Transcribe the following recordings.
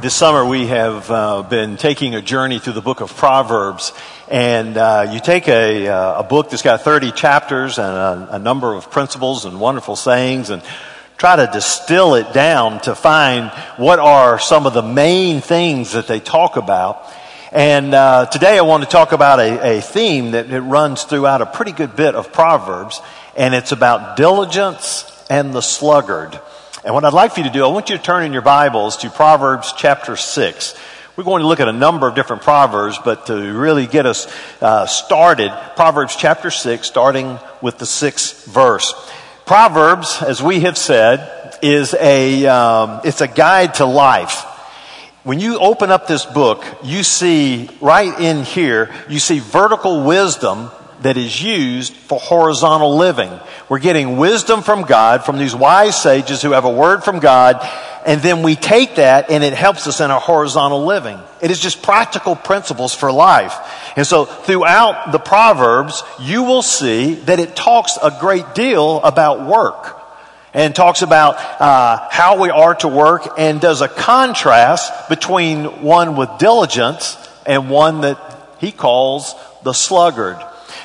This summer we have uh, been taking a journey through the book of Proverbs, and uh, you take a, uh, a, book that's got 30 chapters and a, a, number of principles and wonderful sayings, and try to distill it down to find what are some of the main things that they talk about. And uh, today I want to talk about a, a theme that it runs throughout a pretty good bit of Proverbs, and it's about diligence and the sluggard. And what I'd like for you to do, I want you to turn in your Bibles to Proverbs chapter 6. We're going to look at a number of different Proverbs, but to really get us uh, started, Proverbs chapter 6, starting with the sixth verse. Proverbs, as we have said, is a, um, it's a guide to life. When you open up this book, you see right in here, you see vertical wisdom that is used for horizontal living. We're getting wisdom from God, from these wise sages who have a word from God, and then we take that and it helps us in our horizontal living. It is just practical principles for life. And so throughout the Proverbs, you will see that it talks a great deal about work and talks about uh, how we are to work and does a contrast between one with diligence and one that he calls the sluggard.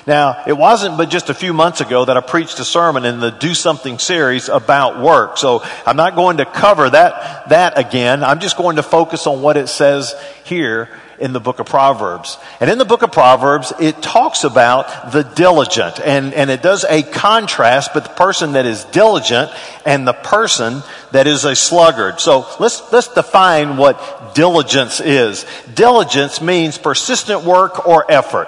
Now, it wasn't but just a few months ago that I preached a sermon in the Do Something series about work. So I'm not going to cover that, that again. I'm just going to focus on what it says here in the book of Proverbs. And in the book of Proverbs, it talks about the diligent and, and it does a contrast but the person that is diligent and the person that is a sluggard. So let's, let's define what diligence is. Diligence means persistent work or effort.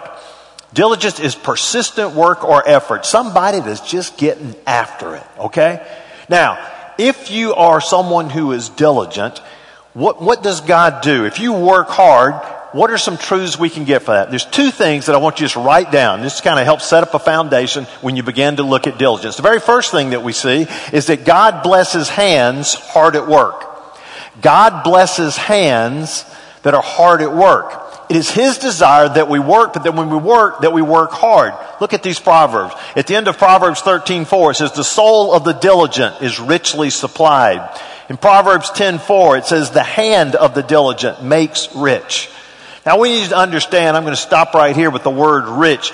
Diligence is persistent work or effort. Somebody that's just getting after it, okay? Now, if you are someone who is diligent, what, what does God do? If you work hard, what are some truths we can get for that? There's two things that I want you to just write down. This kind of helps set up a foundation when you begin to look at diligence. The very first thing that we see is that God blesses hands hard at work. God blesses hands that are hard at work. It is His desire that we work, but that when we work, that we work hard. Look at these Proverbs. At the end of Proverbs 13, 4, it says, the soul of the diligent is richly supplied. In Proverbs 10, 4, it says, the hand of the diligent makes rich. Now we need to understand, I'm going to stop right here with the word rich.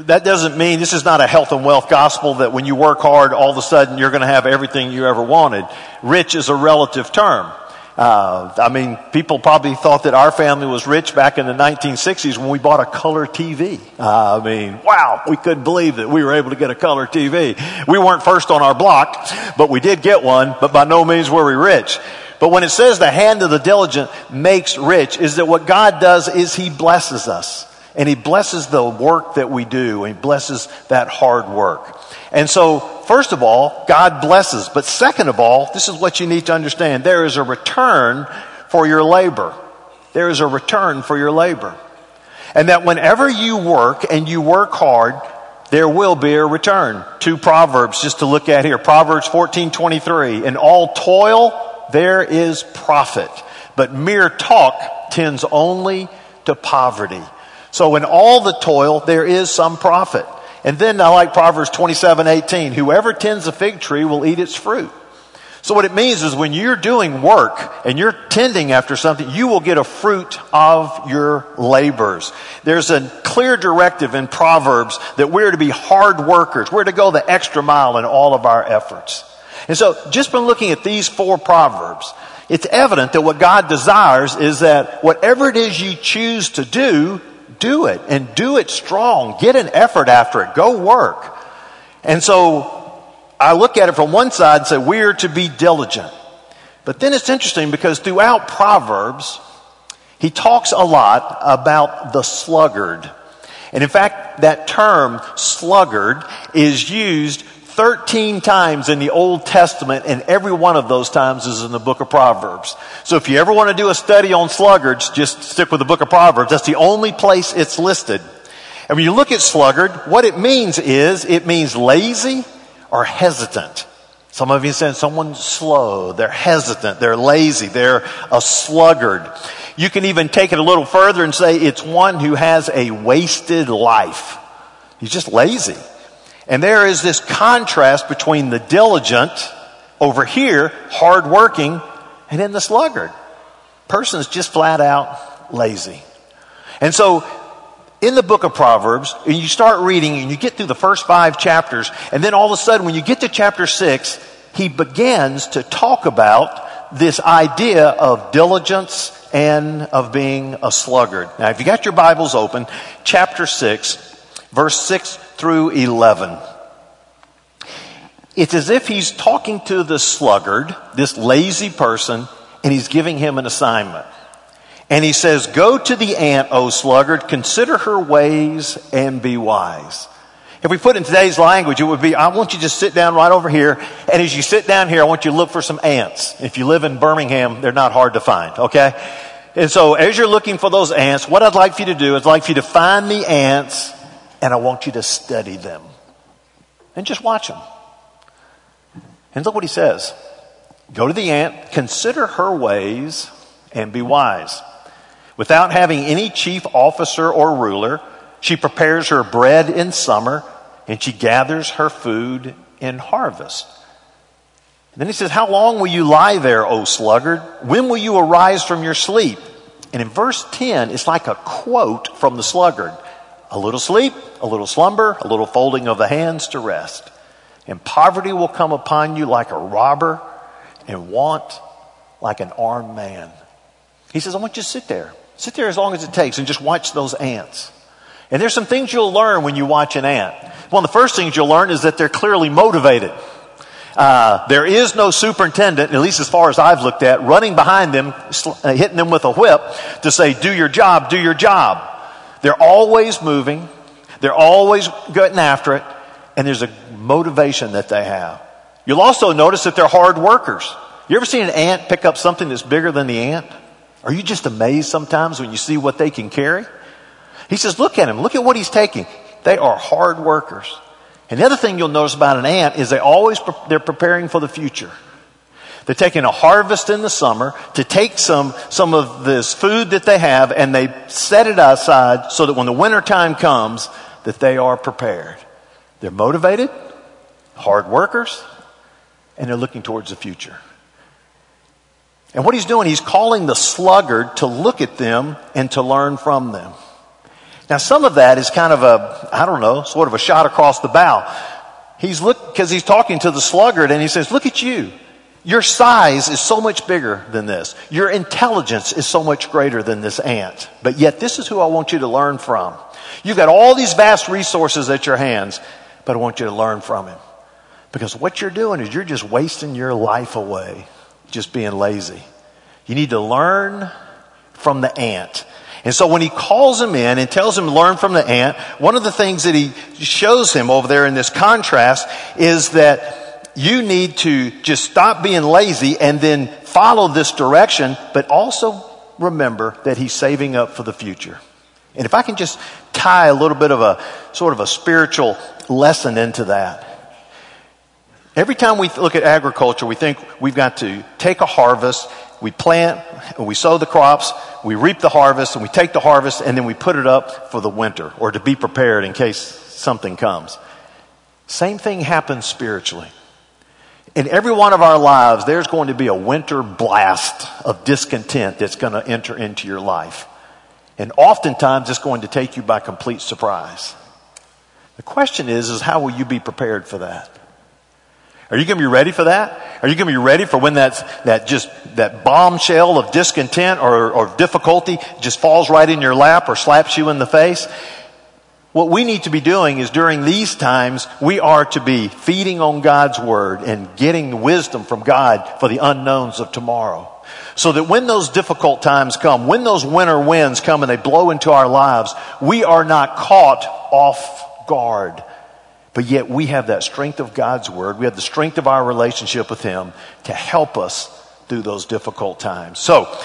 That doesn't mean, this is not a health and wealth gospel that when you work hard, all of a sudden you're going to have everything you ever wanted. Rich is a relative term. Uh, I mean, people probably thought that our family was rich back in the 1960s when we bought a color TV. Uh, I mean, wow, we couldn't believe that we were able to get a color TV. We weren't first on our block, but we did get one, but by no means were we rich. But when it says the hand of the diligent makes rich, is that what God does is He blesses us. And He blesses the work that we do, and He blesses that hard work. And so, first of all, God blesses. But second of all, this is what you need to understand. There is a return for your labor. There is a return for your labor. And that whenever you work and you work hard, there will be a return. Two Proverbs just to look at here. Proverbs 14, 23. In all toil, there is profit. But mere talk tends only to poverty. So in all the toil, there is some profit. And then I like Proverbs 27, 18. Whoever tends a fig tree will eat its fruit. So what it means is when you're doing work and you're tending after something, you will get a fruit of your labors. There's a clear directive in Proverbs that we're to be hard workers. We're to go the extra mile in all of our efforts. And so just from looking at these four Proverbs, it's evident that what God desires is that whatever it is you choose to do, do it and do it strong. Get an effort after it. Go work. And so I look at it from one side and say, we're to be diligent. But then it's interesting because throughout Proverbs, he talks a lot about the sluggard. And in fact, that term sluggard is used 13 times in the Old Testament, and every one of those times is in the book of Proverbs. So if you ever want to do a study on sluggards, just stick with the book of Proverbs. That's the only place it's listed. And when you look at sluggard, what it means is it means lazy or hesitant. Some of you said someone's slow, they're hesitant, they're lazy, they're a sluggard. You can even take it a little further and say it's one who has a wasted life. He's just lazy. And there is this contrast between the diligent over here, hardworking, and then the sluggard. person's just flat out lazy. And so in the book of Proverbs, and you start reading and you get through the first five chapters, and then all of a sudden when you get to chapter six, he begins to talk about this idea of diligence and of being a sluggard. Now, if you got your Bibles open, chapter 6, verse 6 through 11. It's as if he's talking to the sluggard, this lazy person, and he's giving him an assignment. And he says, Go to the ant, O sluggard, consider her ways and be wise. If we put it in today's language, it would be, I want you to sit down right over here, and as you sit down here, I want you to look for some ants. If you live in Birmingham, they're not hard to find, okay? And so as you're looking for those ants, what I'd like for you to do is I'd like for you to find the ants, and I want you to study them. And just watch them. And look what he says. Go to the ant, consider her ways, and be wise. Without having any chief officer or ruler, she prepares her bread in summer and she gathers her food in harvest. And then he says, How long will you lie there, O sluggard? When will you arise from your sleep? And in verse 10, it's like a quote from the sluggard A little sleep, a little slumber, a little folding of the hands to rest. And poverty will come upon you like a robber, and want like an armed man. He says, I want you to sit there. Sit there as long as it takes and just watch those ants. And there's some things you'll learn when you watch an ant. One of the first things you'll learn is that they're clearly motivated. Uh, there is no superintendent, at least as far as I've looked at, running behind them, uh, hitting them with a whip to say, do your job, do your job. They're always moving. They're always getting after it. And there's a motivation that they have. You'll also notice that they're hard workers. You ever seen an ant pick up something that's bigger than the ant? Are you just amazed sometimes when you see what they can carry? He says, look at him. Look at what he's taking. They are hard workers. And the other thing you'll notice about an ant is they always, they're preparing for the future. They're taking a harvest in the summer to take some, some of this food that they have and they set it aside so that when the winter time comes, that they are prepared. They're motivated, hard workers, and they're looking towards the future. And what he's doing, he's calling the sluggard to look at them and to learn from them. Now, some of that is kind of a, I don't know, sort of a shot across the bow. He's look, because he's talking to the sluggard and he says, look at you. Your size is so much bigger than this. Your intelligence is so much greater than this ant. But yet this is who I want you to learn from. You've got all these vast resources at your hands, but I want you to learn from him. Because what you're doing is you're just wasting your life away, just being lazy. You need to learn from the ant. And so when he calls him in and tells him learn from the ant, one of the things that he shows him over there in this contrast is that you need to just stop being lazy and then follow this direction, but also remember that he's saving up for the future. And if I can just tie a little bit of a sort of a spiritual lesson into that. Every time we look at agriculture, we think we've got to take a harvest we plant, we sow the crops, we reap the harvest, and we take the harvest, and then we put it up for the winter or to be prepared in case something comes. Same thing happens spiritually. In every one of our lives, there's going to be a winter blast of discontent that's going to enter into your life. And oftentimes it's going to take you by complete surprise. The question is, is how will you be prepared for that? Are you going to be ready for that? Are you going to be ready for when that's, that just, that bombshell of discontent or, or difficulty just falls right in your lap or slaps you in the face? What we need to be doing is during these times, we are to be feeding on God's Word and getting wisdom from God for the unknowns of tomorrow. So that when those difficult times come, when those winter winds come and they blow into our lives, we are not caught off guard but yet we have that strength of God's word. We have the strength of our relationship with Him to help us through those difficult times. So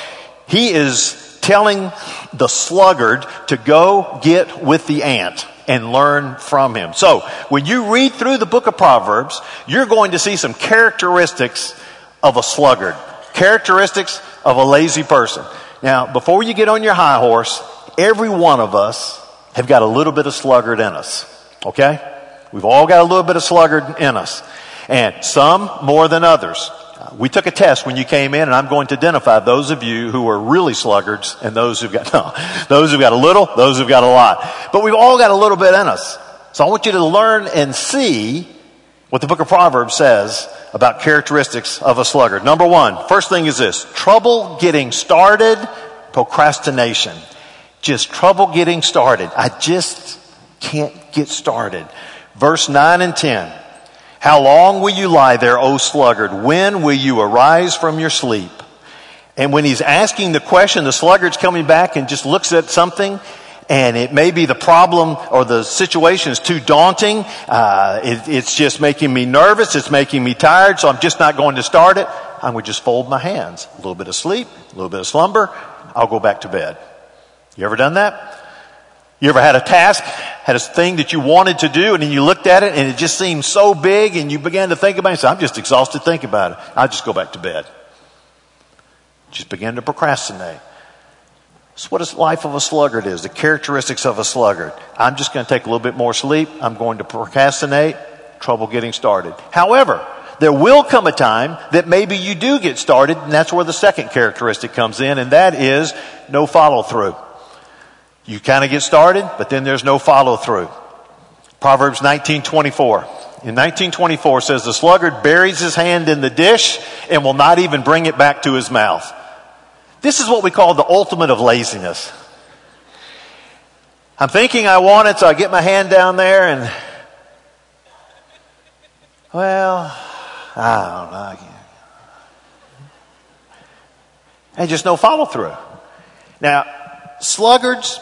he is telling the sluggard to go get with the ant and learn from him. So when you read through the book of Proverbs, you're going to see some characteristics of a sluggard, characteristics of a lazy person. Now, before you get on your high horse, every one of us have got a little bit of sluggard in us. Okay? We've all got a little bit of sluggard in us. And some more than others. We took a test when you came in and I'm going to identify those of you who are really sluggards and those who've got, no, those who've got a little, those who've got a lot. But we've all got a little bit in us. So I want you to learn and see what the book of Proverbs says about characteristics of a sluggard. Number one, first thing is this, trouble getting started, procrastination. Just trouble getting started. I just can't get started. Verse 9 and 10. How long will you lie there, O sluggard? When will you arise from your sleep? And when he's asking the question, the sluggard's coming back and just looks at something and it may be the problem or the situation is too daunting. Uh, it, it's just making me nervous. It's making me tired. So I'm just not going to start it. I'm going to just fold my hands. A little bit of sleep, a little bit of slumber. I'll go back to bed. You ever done that? You ever had a task, had a thing that you wanted to do, and then you looked at it and it just seemed so big, and you began to think about it and said, I'm just exhausted thinking about it. I'll just go back to bed. Just begin to procrastinate. That's what a life of a sluggard is, the characteristics of a sluggard. I'm just going to take a little bit more sleep. I'm going to procrastinate, trouble getting started. However, there will come a time that maybe you do get started, and that's where the second characteristic comes in, and that is no follow through. You kind of get started, but then there's no follow through. Proverbs 1924. In 1924 says the sluggard buries his hand in the dish and will not even bring it back to his mouth. This is what we call the ultimate of laziness. I'm thinking I want it, so I get my hand down there and, well, I don't know. And just no follow through. Now, sluggards,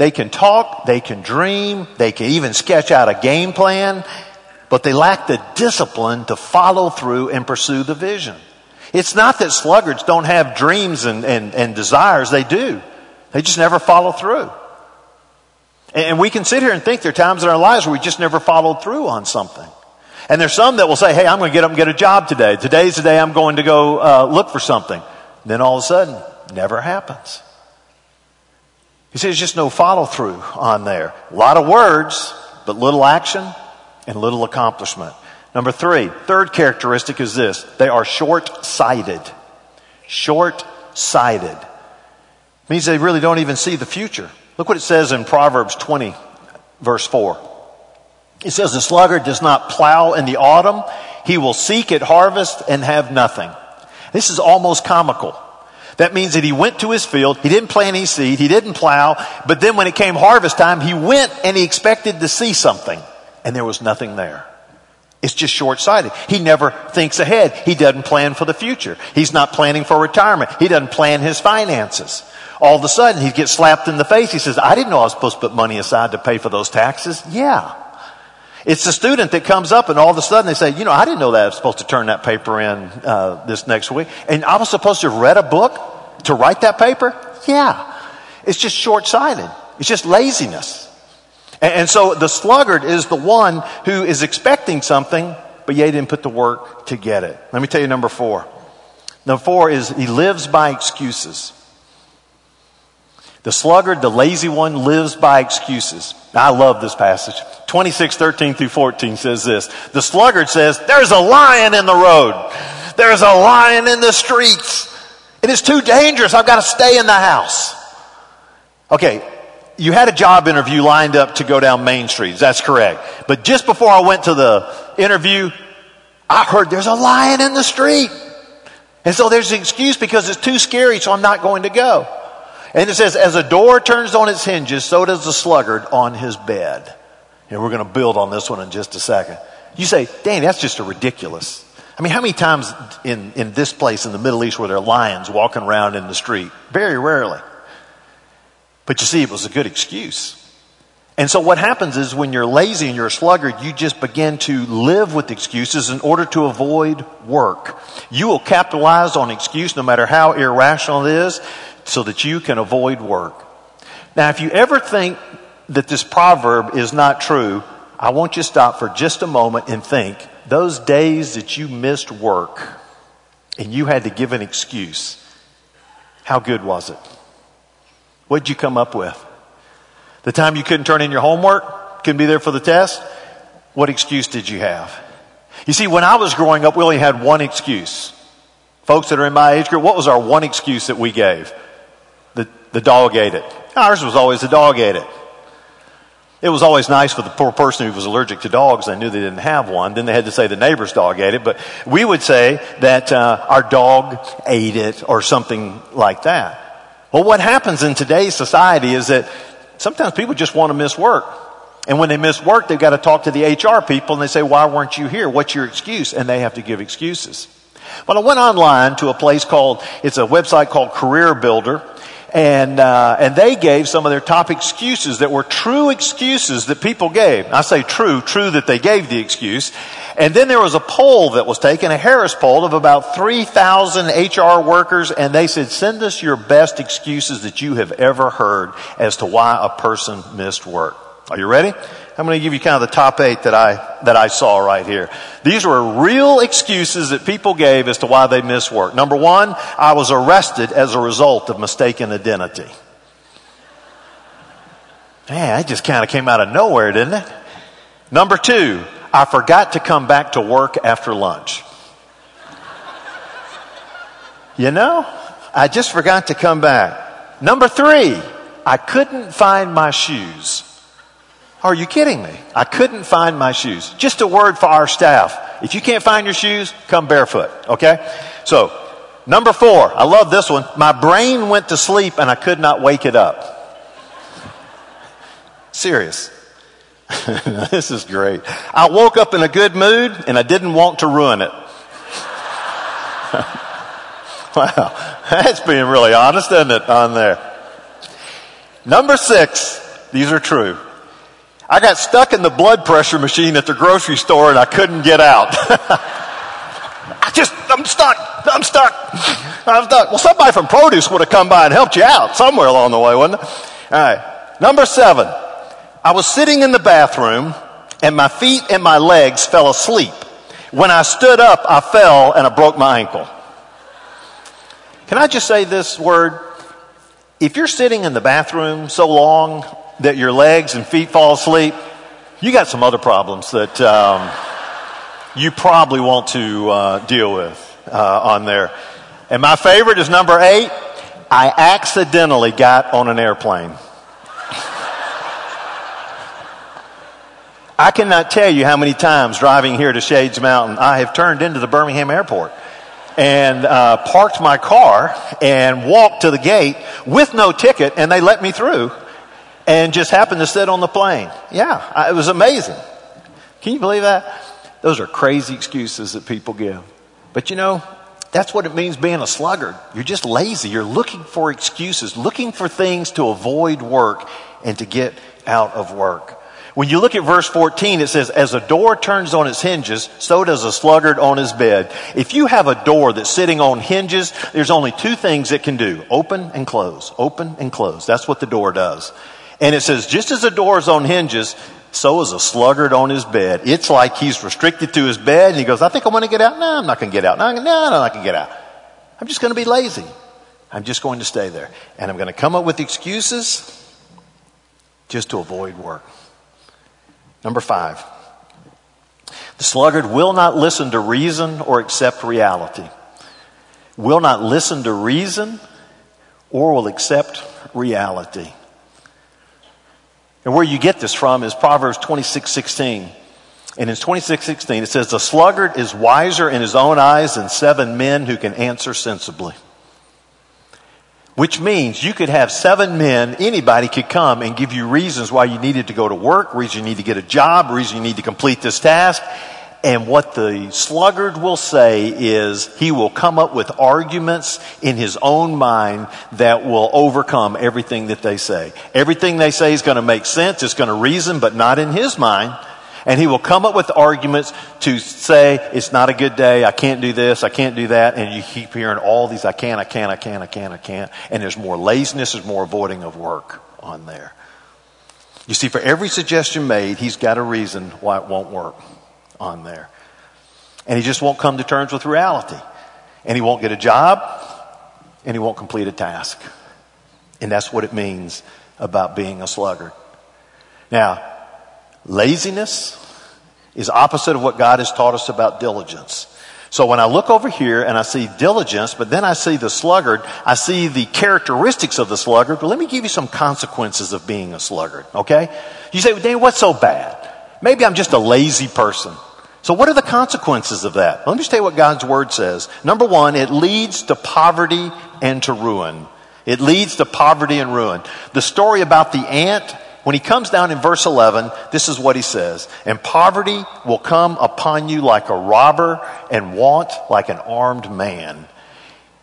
they can talk, they can dream, they can even sketch out a game plan, but they lack the discipline to follow through and pursue the vision. It's not that sluggards don't have dreams and, and, and desires. They do. They just never follow through. And we can sit here and think there are times in our lives where we just never followed through on something. And there's some that will say, hey, I'm going to get up and get a job today. Today's the day I'm going to go uh, look for something. And then all of a sudden, never happens. He says just no follow through on there. A lot of words, but little action and little accomplishment. Number three, third characteristic is this. They are short-sighted. Short-sighted. Means they really don't even see the future. Look what it says in Proverbs 20, verse 4. It says, the sluggard does not plow in the autumn. He will seek at harvest and have nothing. This is almost comical. That means that he went to his field, he didn't plant any seed, he didn't plow, but then when it came harvest time, he went and he expected to see something, and there was nothing there. It's just short-sighted. He never thinks ahead. He doesn't plan for the future. He's not planning for retirement. He doesn't plan his finances. All of a sudden, he gets slapped in the face. He says, I didn't know I was supposed to put money aside to pay for those taxes. Yeah. It's the student that comes up and all of a sudden they say, you know, I didn't know that I was supposed to turn that paper in uh, this next week. And I was supposed to have read a book to write that paper? Yeah. It's just short-sighted. It's just laziness. And, so the sluggard is the one who is expecting something, but yet didn't put the work to get it. Let me tell you number four. Number four is he lives by excuses. The sluggard, the lazy one, lives by excuses. I love this passage. 26, 13 through 14 says this. The sluggard says, there's a lion in the road. There's a lion in the streets. It is too dangerous. I've got to stay in the house. Okay, you had a job interview lined up to go down Main Street. That's correct. But just before I went to the interview, I heard there's a lion in the street. And so there's an excuse because it's too scary, so I'm not going to go. And it says, as a door turns on its hinges, so does the sluggard on his bed. And we're going to build on this one in just a second. You say, Danny, that's just a ridiculous. I mean, how many times in, in this place in the Middle East were there lions walking around in the street? Very rarely. But you see, it was a good excuse. And so what happens is when you're lazy and you're a sluggard, you just begin to live with excuses in order to avoid work. You will capitalize on excuse no matter how irrational it is so that you can avoid work. Now, if you ever think that this proverb is not true, I want you to stop for just a moment and think those days that you missed work and you had to give an excuse, how good was it? What'd you come up with? The time you couldn't turn in your homework, couldn't be there for the test? What excuse did you have? You see, when I was growing up, we only had one excuse. Folks that are in my age group, what was our one excuse that we gave? The, dog ate it. Ours was always the dog ate it. It was always nice for the poor person who was allergic to dogs. They knew they didn't have one. Then they had to say the neighbor's dog ate it. But we would say that uh, our dog ate it or something like that. Well, what happens in today's society is that sometimes people just want to miss work. And when they miss work, they've got to talk to the HR people and they say, why weren't you here? What's your excuse? And they have to give excuses. But I went online to a place called, it's a website called Career Builder and uh, and they gave some of their top excuses that were true excuses that people gave. I say true, true that they gave the excuse. And then there was a poll that was taken, a Harris poll of about 3,000 HR workers, and they said, send us your best excuses that you have ever heard as to why a person missed work. Are you ready? I'm going to give you kind of the top eight that I, that I saw right here. These were real excuses that people gave as to why they missed work. Number one, I was arrested as a result of mistaken identity. Man, that just kind of came out of nowhere, didn't it? Number two, I forgot to come back to work after lunch. You know, I just forgot to come back. Number three, I couldn't find my shoes. Are you kidding me? I couldn't find my shoes. Just a word for our staff. If you can't find your shoes, come barefoot, okay? So, number four, I love this one. My brain went to sleep and I could not wake it up. Serious. this is great. I woke up in a good mood and I didn't want to ruin it. wow. That's being really honest, isn't it, on there? Number six, these are true. I got stuck in the blood pressure machine at the grocery store and I couldn't get out. I just, I'm stuck. I'm stuck. I'm stuck. Well, somebody from produce would have come by and helped you out somewhere along the way, wouldn't it? All right. Number seven. I was sitting in the bathroom and my feet and my legs fell asleep. When I stood up, I fell and I broke my ankle. Can I just say this word? If you're sitting in the bathroom so long that your legs and feet fall asleep, you got some other problems that um, you probably want to uh, deal with uh, on there. And my favorite is number eight. I accidentally got on an airplane. I cannot tell you how many times driving here to Shades Mountain I have turned into the Birmingham airport and uh, parked my car and walked to the gate with no ticket, and they let me through and just happened to sit on the plane. Yeah, it was amazing. Can you believe that? Those are crazy excuses that people give. But you know, that's what it means being a sluggard. You're just lazy. You're looking for excuses, looking for things to avoid work and to get out of work. When you look at verse 14, it says, as a door turns on its hinges, so does a sluggard on his bed. If you have a door that's sitting on hinges, there's only two things it can do. Open and close. Open and close. That's what the door does. And it says, just as a door is on hinges, so is a sluggard on his bed. It's like he's restricted to his bed and he goes, I think I want to get out. No, I'm not going to get out. No, no, I'm not going to get out. I'm just going to be lazy. I'm just going to stay there. And I'm going to come up with excuses just to avoid work. Number five. The sluggard will not listen to reason or accept reality. Will not listen to reason or will accept reality. And where you get this from is Proverbs 26, 16. And in 26, 16, it says, The sluggard is wiser in his own eyes than seven men who can answer sensibly. Which means you could have seven men, anybody could come and give you reasons why you needed to go to work, reason you need to get a job, reason you need to complete this task. And what the sluggard will say is he will come up with arguments in his own mind that will overcome everything that they say. Everything they say is going to make sense. It's going to reason, but not in his mind. And he will come up with arguments to say, it's not a good day. I can't do this. I can't do that. And you keep hearing all these, I can't, I can't, I can't, I can't, I can't. And there's more laziness, there's more avoiding of work on there. You see, for every suggestion made, he's got a reason why it won't work on there. And he just won't come to terms with reality. And he won't get a job, and he won't complete a task. And that's what it means about being a sluggard. Now, laziness is opposite of what God has taught us about diligence. So when I look over here and I see diligence, but then I see the sluggard, I see the characteristics of the sluggard, but let me give you some consequences of being a sluggard, okay? You say, well, Daniel, what's so bad? Maybe I'm just a lazy person. So what are the consequences of that? Let me just tell you what God's word says. Number one, it leads to poverty and to ruin. It leads to poverty and ruin. The story about the ant, when he comes down in verse 11, this is what he says. And poverty will come upon you like a robber and want like an armed man.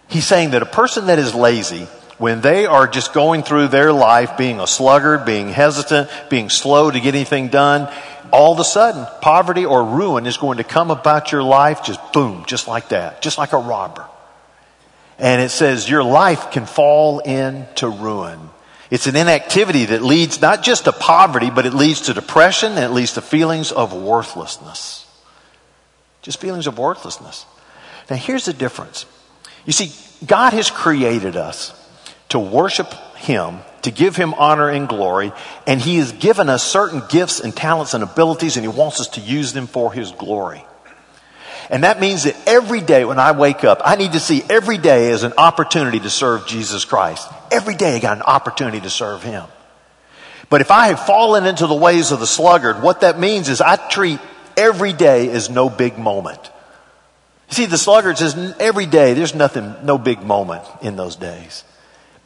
He's saying that a person that is lazy, when they are just going through their life being a sluggard, being hesitant, being slow to get anything done, all of a sudden, poverty or ruin is going to come about your life just boom, just like that, just like a robber. And it says your life can fall into ruin. It's an inactivity that leads not just to poverty, but it leads to depression and it leads to feelings of worthlessness. Just feelings of worthlessness. Now here's the difference. You see, God has created us to worship Him to give him honor and glory, and he has given us certain gifts and talents and abilities, and he wants us to use them for his glory. And that means that every day when I wake up, I need to see every day as an opportunity to serve Jesus Christ. Every day I got an opportunity to serve him. But if I have fallen into the ways of the sluggard, what that means is I treat every day as no big moment. You see, the sluggard says every day, there's nothing, no big moment in those days.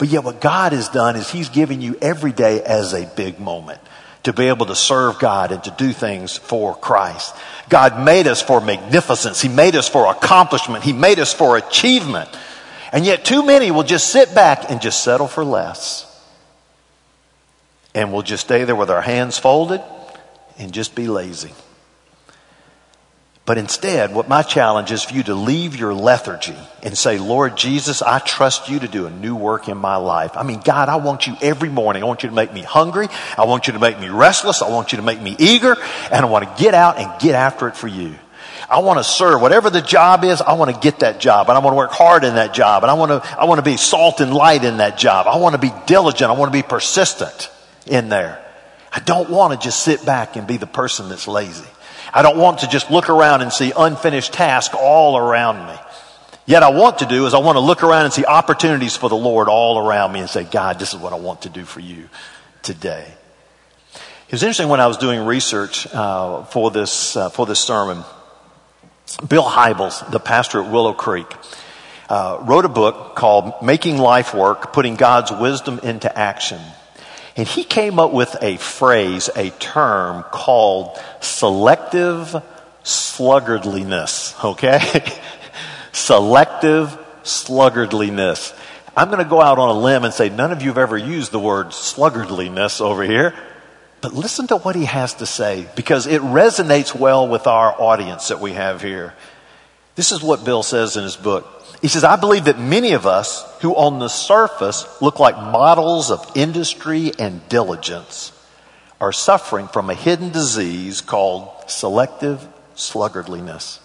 But yet what God has done is He's given you every day as a big moment to be able to serve God and to do things for Christ. God made us for magnificence. He made us for accomplishment. He made us for achievement. And yet too many will just sit back and just settle for less. And we'll just stay there with our hands folded and just be lazy. But instead, what my challenge is for you to leave your lethargy and say, Lord Jesus, I trust you to do a new work in my life. I mean, God, I want you every morning. I want you to make me hungry. I want you to make me restless. I want you to make me eager. And I want to get out and get after it for you. I want to serve. Whatever the job is, I want to get that job. And I want to work hard in that job. And I want to, I want to be salt and light in that job. I want to be diligent. I want to be persistent in there. I don't want to just sit back and be the person that's lazy. I don't want to just look around and see unfinished tasks all around me. Yet I want to do is I want to look around and see opportunities for the Lord all around me and say, God, this is what I want to do for you today. It was interesting when I was doing research uh, for this uh, for this sermon. Bill Hybels, the pastor at Willow Creek, uh, wrote a book called "Making Life Work: Putting God's Wisdom into Action." And he came up with a phrase, a term called selective sluggardliness, okay? selective sluggardliness. I'm going to go out on a limb and say none of you have ever used the word sluggardliness over here. But listen to what he has to say because it resonates well with our audience that we have here. This is what Bill says in his book. He says, I believe that many of us who on the surface look like models of industry and diligence are suffering from a hidden disease called selective sluggardliness.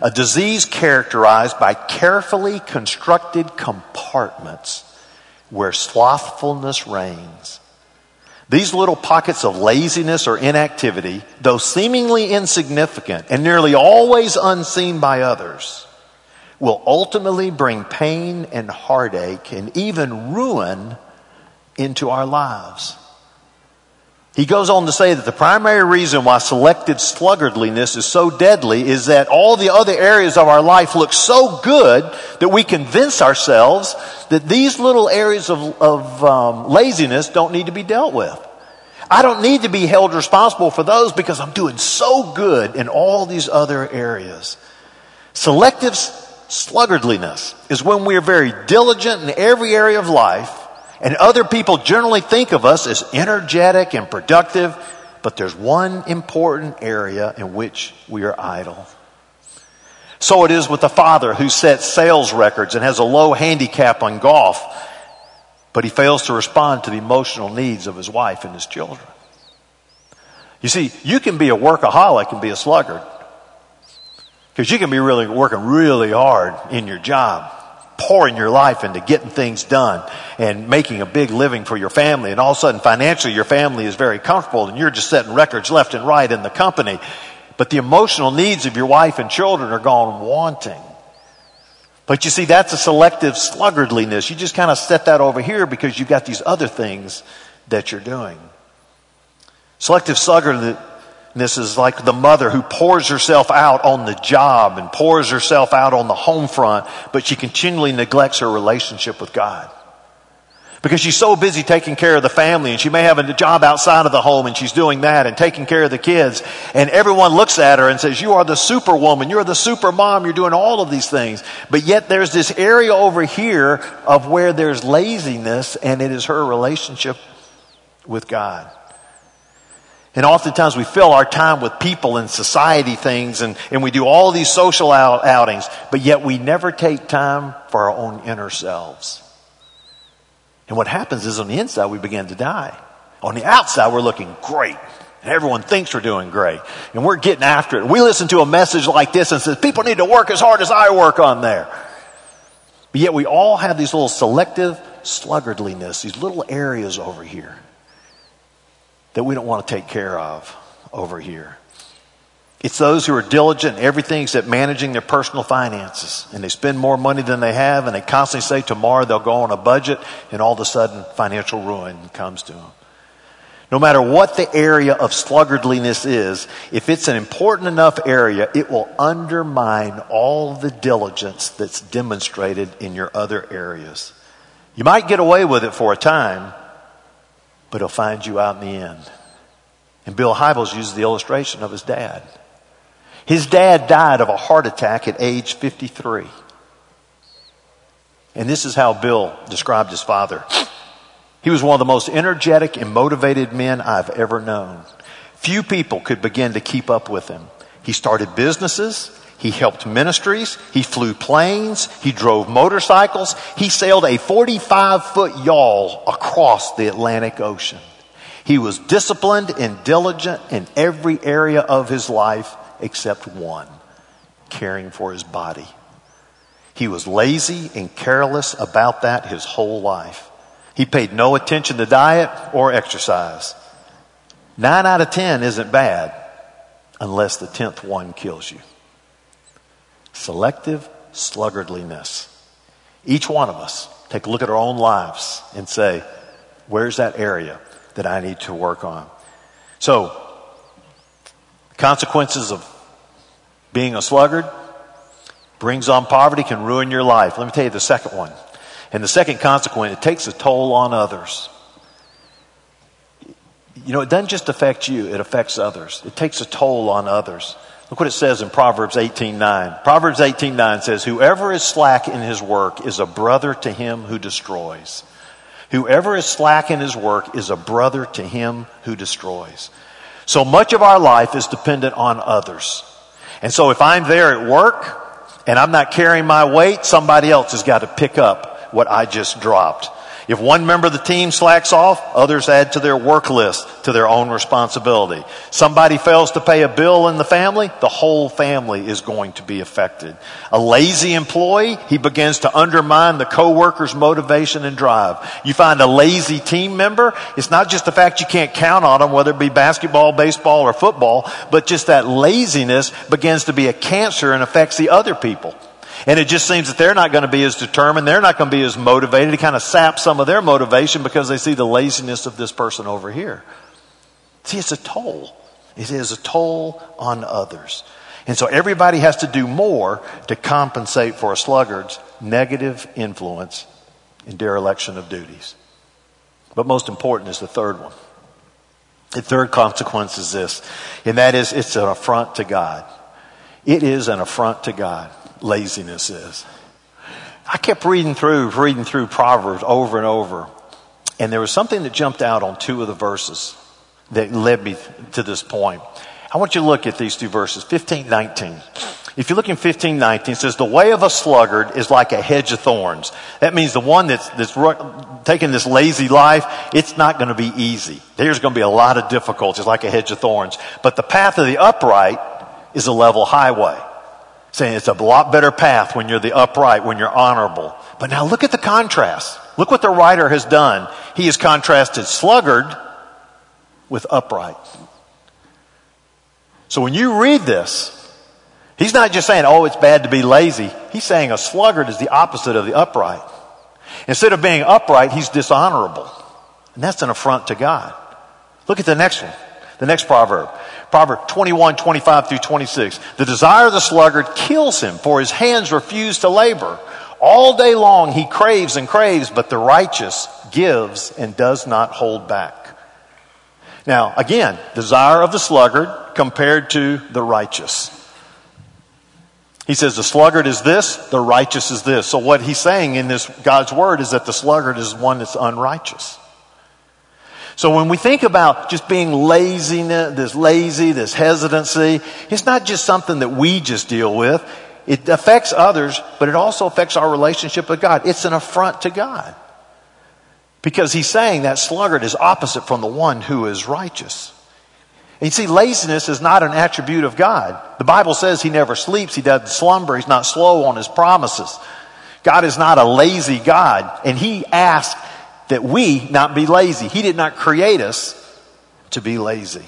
A disease characterized by carefully constructed compartments where slothfulness reigns. These little pockets of laziness or inactivity, though seemingly insignificant and nearly always unseen by others, will ultimately bring pain and heartache and even ruin into our lives. He goes on to say that the primary reason why selective sluggardliness is so deadly is that all the other areas of our life look so good that we convince ourselves that these little areas of, of um, laziness don't need to be dealt with. I don't need to be held responsible for those because I'm doing so good in all these other areas. Selective sluggardliness is when we are very diligent in every area of life and other people generally think of us as energetic and productive, but there's one important area in which we are idle. So it is with the father who sets sales records and has a low handicap on golf, but he fails to respond to the emotional needs of his wife and his children. You see, you can be a workaholic and be a sluggard. Because you can be really working really hard in your job, pouring your life into getting things done and making a big living for your family. And all of a sudden, financially, your family is very comfortable and you're just setting records left and right in the company. but the emotional needs of your wife and children are gone wanting. But you see, that's a selective sluggardliness. You just kind of set that over here because you've got these other things that you're doing. Selective sluggardliness is like the mother who pours herself out on the job and pours herself out on the home front, but she continually neglects her relationship with God. Because she's so busy taking care of the family and she may have a job outside of the home and she's doing that and taking care of the kids and everyone looks at her and says you are the superwoman. You're the super mom you're doing all of these things. But yet there's this area over here of where there's laziness and it is her relationship with god and oftentimes we fill our time with people and society things and, and we do all these social out, outings, but yet we never take time for our own inner selves. And what happens is on the inside, we begin to die. On the outside, we're looking great. And everyone thinks we're doing great. And we're getting after it. We listen to a message like this and says, people need to work as hard as I work on there. But yet we all have these little selective sluggardliness, these little areas over here that we don't want to take care of over here. It's those who are diligent in everything except managing their personal finances. And they spend more money than they have, and they constantly say tomorrow they'll go on a budget, and all of a sudden financial ruin comes to them. No matter what the area of sluggardliness is, if it's an important enough area, it will undermine all the diligence that's demonstrated in your other areas. You might get away with it for a time, but he'll find you out in the end. And Bill Hybels uses the illustration of his dad. His dad died of a heart attack at age 53. And this is how Bill described his father. He was one of the most energetic and motivated men I've ever known. Few people could begin to keep up with him. He started businesses. He helped ministries. He flew planes. He drove motorcycles. He sailed a 45 foot yawl across the Atlantic Ocean. He was disciplined and diligent in every area of his life except one caring for his body. He was lazy and careless about that his whole life. He paid no attention to diet or exercise. Nine out of ten isn't bad unless the tenth one kills you. Selective sluggardliness. Each one of us take a look at our own lives and say, where's that area that I need to work on? So, consequences of being a sluggard brings on poverty, can ruin your life. Let me tell you the second one. And the second consequence, it takes a toll on others. You know, it doesn't just affect you, it affects others. It takes a toll on others. Look what it says in Proverbs 18:9. Proverbs 18:9 says, "Whoever is slack in his work is a brother to him who destroys." Whoever is slack in his work is a brother to him who destroys. So much of our life is dependent on others. And so if I'm there at work and I'm not carrying my weight, somebody else has got to pick up what I just dropped. If one member of the team slacks off, others add to their work list to their own responsibility. Somebody fails to pay a bill in the family, the whole family is going to be affected. A lazy employee, he begins to undermine the coworker's motivation and drive. You find a lazy team member, it's not just the fact you can't count on them, whether it be basketball, baseball, or football, but just that laziness begins to be a cancer and affects the other people. And it just seems that they're not going to be as determined. They're not going to be as motivated. It kind of saps some of their motivation because they see the laziness of this person over here. See, it's a toll. It is a toll on others. And so everybody has to do more to compensate for a sluggard's negative influence in dereliction of duties. But most important is the third one. The third consequence is this, and that is it's an affront to God. It is an affront to God laziness is. I kept reading through, reading through Proverbs over and over, and there was something that jumped out on two of the verses that led me to this point. I want you to look at these two verses, 15, 19. If you look in 15, 19, it says, the way of a sluggard is like a hedge of thorns. That means the one that's, that's taking this lazy life, it's not going to be easy. There's going to be a lot of difficulties like a hedge of thorns. But the path of the upright is a level highway saying it's a lot better path when you're the upright, when you're honorable. But now look at the contrast. Look what the writer has done. He has contrasted sluggard with upright. So when you read this, he's not just saying, oh, it's bad to be lazy. He's saying a sluggard is the opposite of the upright. Instead of being upright, he's dishonorable. And that's an affront to God. Look at the next one, the next proverb. Proverb 21, 25 through 26. The desire of the sluggard kills him, for his hands refuse to labor. All day long he craves and craves, but the righteous gives and does not hold back. Now, again, desire of the sluggard compared to the righteous. He says the sluggard is this, the righteous is this. So what he's saying in this God's word is that the sluggard is one that's unrighteous. So when we think about just being lazy, this lazy, this hesitancy, it's not just something that we just deal with. It affects others, but it also affects our relationship with God. It's an affront to God. Because he's saying that sluggard is opposite from the one who is righteous. And you see, laziness is not an attribute of God. The Bible says he never sleeps, he doesn't slumber, he's not slow on his promises. God is not a lazy God, and he asked that we not be lazy. He did not create us to be lazy.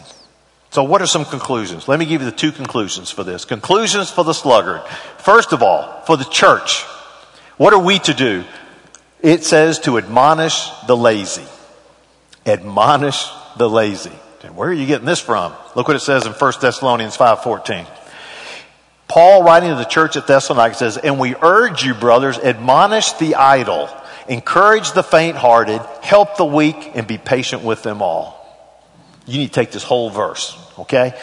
So, what are some conclusions? Let me give you the two conclusions for this. Conclusions for the sluggard. First of all, for the church, what are we to do? It says to admonish the lazy. Admonish the lazy. And where are you getting this from? Look what it says in 1 Thessalonians 5:14. Paul writing to the church at Thessalonica says, "And we urge you, brothers, admonish the idle, encourage the faint-hearted, help the weak, and be patient with them all." You need to take this whole verse, okay?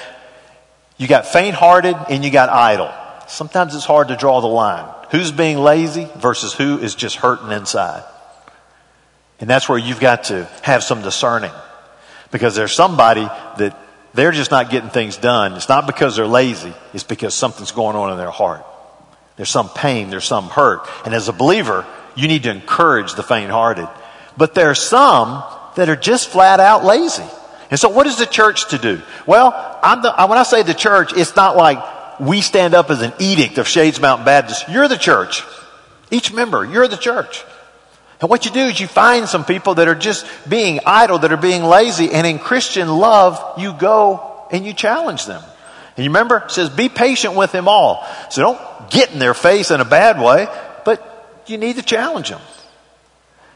You got faint-hearted and you got idle. Sometimes it's hard to draw the line. Who's being lazy versus who is just hurting inside? And that's where you've got to have some discerning. Because there's somebody that they're just not getting things done. It's not because they're lazy, it's because something's going on in their heart. There's some pain, there's some hurt. And as a believer, you need to encourage the faint hearted. But there are some that are just flat out lazy. And so, what is the church to do? Well, the, when I say the church, it's not like we stand up as an edict of Shades Mountain Baptist. You're the church. Each member, you're the church. And what you do is you find some people that are just being idle, that are being lazy, and in Christian love, you go and you challenge them. And you remember, it says, be patient with them all. So don't get in their face in a bad way, you need to challenge them.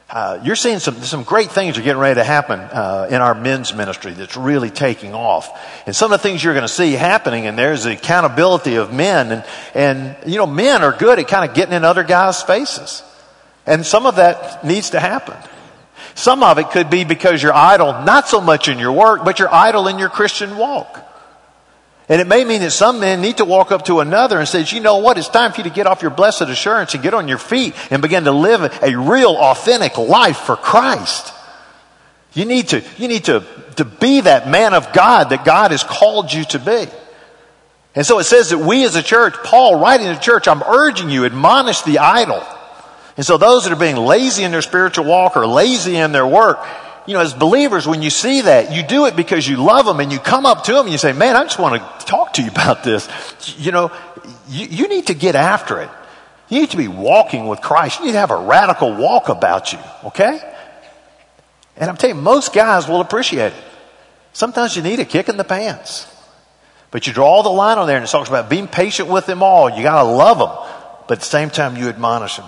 Uh, you're seeing some, some great things are getting ready to happen uh, in our men's ministry that's really taking off. And some of the things you're going to see happening, and there's the accountability of men. And, and, you know, men are good at kind of getting in other guys' faces. And some of that needs to happen. Some of it could be because you're idle, not so much in your work, but you're idle in your Christian walk. And it may mean that some men need to walk up to another and say, you know what, it's time for you to get off your blessed assurance and get on your feet and begin to live a real authentic life for Christ. You need to, you need to, to be that man of God that God has called you to be. And so it says that we as a church, Paul writing to the church, I'm urging you, admonish the idle. And so those that are being lazy in their spiritual walk or lazy in their work, you know, as believers, when you see that, you do it because you love them and you come up to them and you say, man, I just want to talk to you about this. You know, you, you need to get after it. You need to be walking with Christ. You need to have a radical walk about you, okay? And I'm telling you, most guys will appreciate it. Sometimes you need a kick in the pants. But you draw the line on there and it talks about being patient with them all. You gotta love them. But at the same time, you admonish them.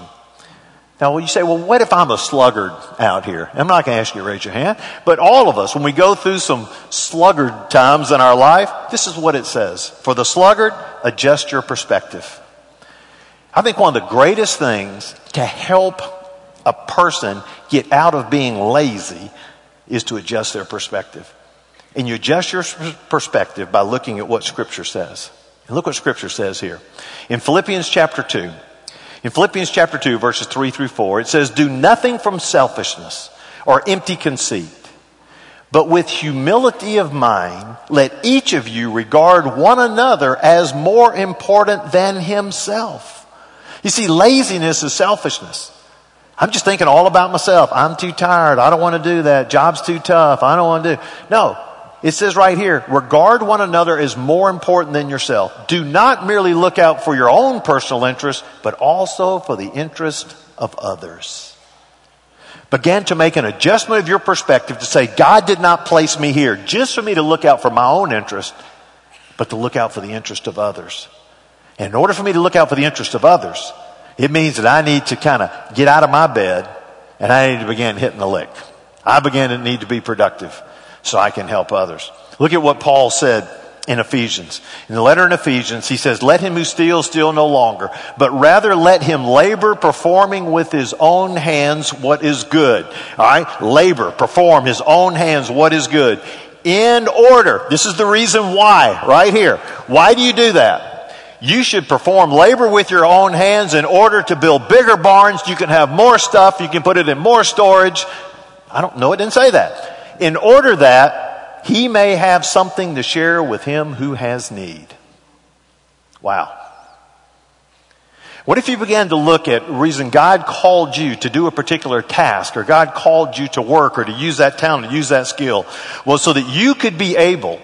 Now, you say, well, what if I'm a sluggard out here? I'm not going to ask you to raise your hand, but all of us, when we go through some sluggard times in our life, this is what it says. For the sluggard, adjust your perspective. I think one of the greatest things to help a person get out of being lazy is to adjust their perspective. And you adjust your perspective by looking at what Scripture says. And look what Scripture says here. In Philippians chapter 2, in Philippians chapter 2, verses 3 through 4, it says, Do nothing from selfishness or empty conceit, but with humility of mind, let each of you regard one another as more important than himself. You see, laziness is selfishness. I'm just thinking all about myself. I'm too tired. I don't want to do that. Job's too tough. I don't want to do. No, it says right here, regard one another as more important than yourself. Do not merely look out for your own personal interest, but also for the interest of others. Begin to make an adjustment of your perspective to say, God did not place me here just for me to look out for my own interest, but to look out for the interest of others. And in order for me to look out for the interest of others, it means that I need to kind of get out of my bed and I need to begin hitting the lick. I begin to need to be productive so I can help others. Look at what Paul said in Ephesians. In the letter in Ephesians, he says, let him who steals steal no longer, but rather let him labor performing with his own hands what is good. Alright? Labor, perform his own hands what is good. In order. This is the reason why, right here. Why do you do that? You should perform labor with your own hands in order to build bigger barns. You can have more stuff. You can put it in more storage. I don't know. It didn't say that. In order that he may have something to share with him who has need. Wow. What if you began to look at reason God called you to do a particular task or God called you to work or to use that talent, to use that skill was so that you could be able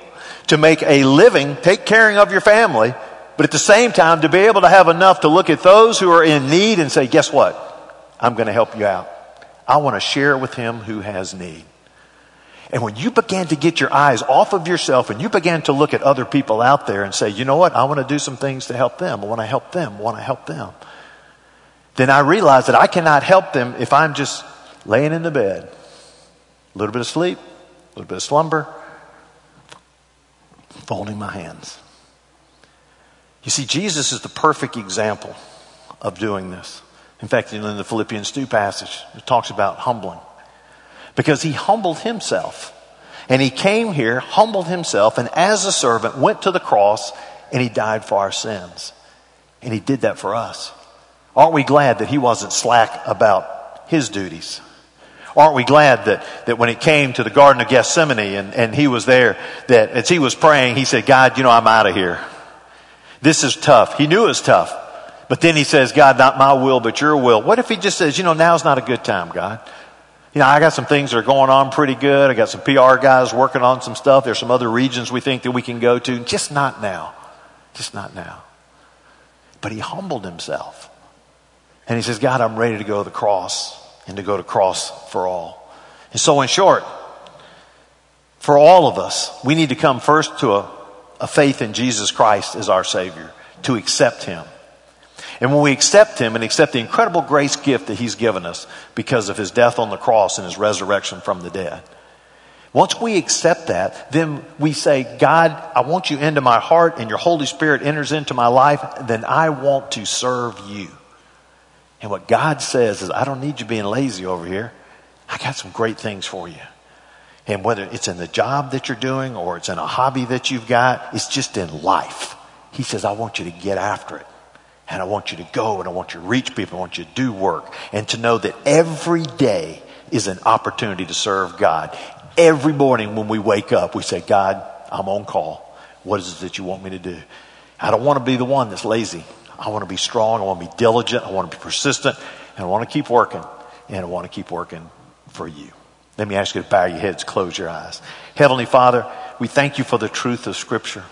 to make a living, take care of your family, but at the same time, to be able to have enough to look at those who are in need and say, guess what? I'm going to help you out. I want to share with him who has need. And when you began to get your eyes off of yourself and you began to look at other people out there and say, you know what? I want to do some things to help them. I want to help them. I want to help them. Then I realized that I cannot help them if I'm just laying in the bed. A little bit of sleep, a little bit of slumber, folding my hands. You see, Jesus is the perfect example of doing this. In fact, in the Philippians 2 passage, it talks about humbling. Because he humbled himself. And he came here, humbled himself, and as a servant went to the cross and he died for our sins. And he did that for us. Aren't we glad that he wasn't slack about his duties? Aren't we glad that, that when it came to the Garden of Gethsemane and, and he was there, that as he was praying, he said, God, you know, I'm out of here. This is tough. He knew it was tough. But then he says, God, not my will, but your will. What if he just says, you know, now's not a good time, God? You know, I got some things that are going on pretty good. I got some PR guys working on some stuff. There's some other regions we think that we can go to. Just not now. Just not now. But he humbled himself. And he says, God, I'm ready to go to the cross and to go to cross for all. And so in short, for all of us, we need to come first to a a faith in Jesus Christ as our Savior, to accept Him. And when we accept Him and accept the incredible grace gift that He's given us because of His death on the cross and His resurrection from the dead, once we accept that, then we say, God, I want you into my heart and your Holy Spirit enters into my life, then I want to serve you. And what God says is, I don't need you being lazy over here. I got some great things for you. And whether it's in the job that you're doing or it's in a hobby that you've got, it's just in life. He says, I want you to get after it. And I want you to go and I want you to reach people. I want you to do work and to know that every day is an opportunity to serve God. Every morning when we wake up, we say, God, I'm on call. What is it that you want me to do? I don't want to be the one that's lazy. I want to be strong. I want to be diligent. I want to be persistent. And I want to keep working. And I want to keep working for you. Let me ask you to bow your heads, close your eyes. Heavenly Father, we thank you for the truth of Scripture.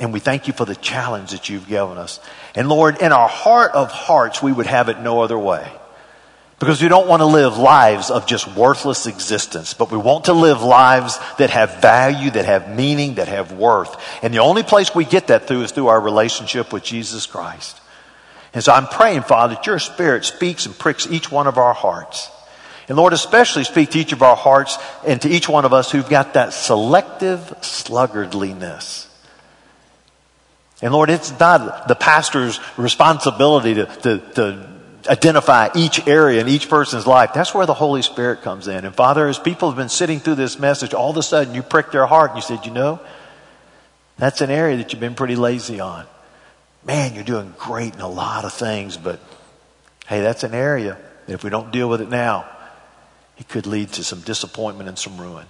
And we thank you for the challenge that you've given us. And Lord, in our heart of hearts, we would have it no other way. Because we don't want to live lives of just worthless existence, but we want to live lives that have value, that have meaning, that have worth. And the only place we get that through is through our relationship with Jesus Christ. And so I'm praying, Father, that your Spirit speaks and pricks each one of our hearts. And Lord, especially speak to each of our hearts and to each one of us who've got that selective sluggardliness. And Lord, it's not the pastor's responsibility to, to, to identify each area in each person's life. That's where the Holy Spirit comes in. And Father, as people have been sitting through this message, all of a sudden you pricked their heart and you said, you know, that's an area that you've been pretty lazy on. Man, you're doing great in a lot of things, but hey, that's an area that if we don't deal with it now, it could lead to some disappointment and some ruin.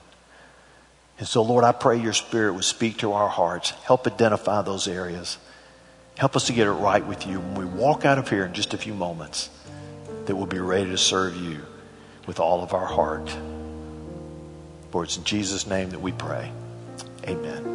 And so, Lord, I pray your Spirit would speak to our hearts. Help identify those areas. Help us to get it right with you when we walk out of here in just a few moments, that we'll be ready to serve you with all of our heart. For it's in Jesus' name that we pray. Amen.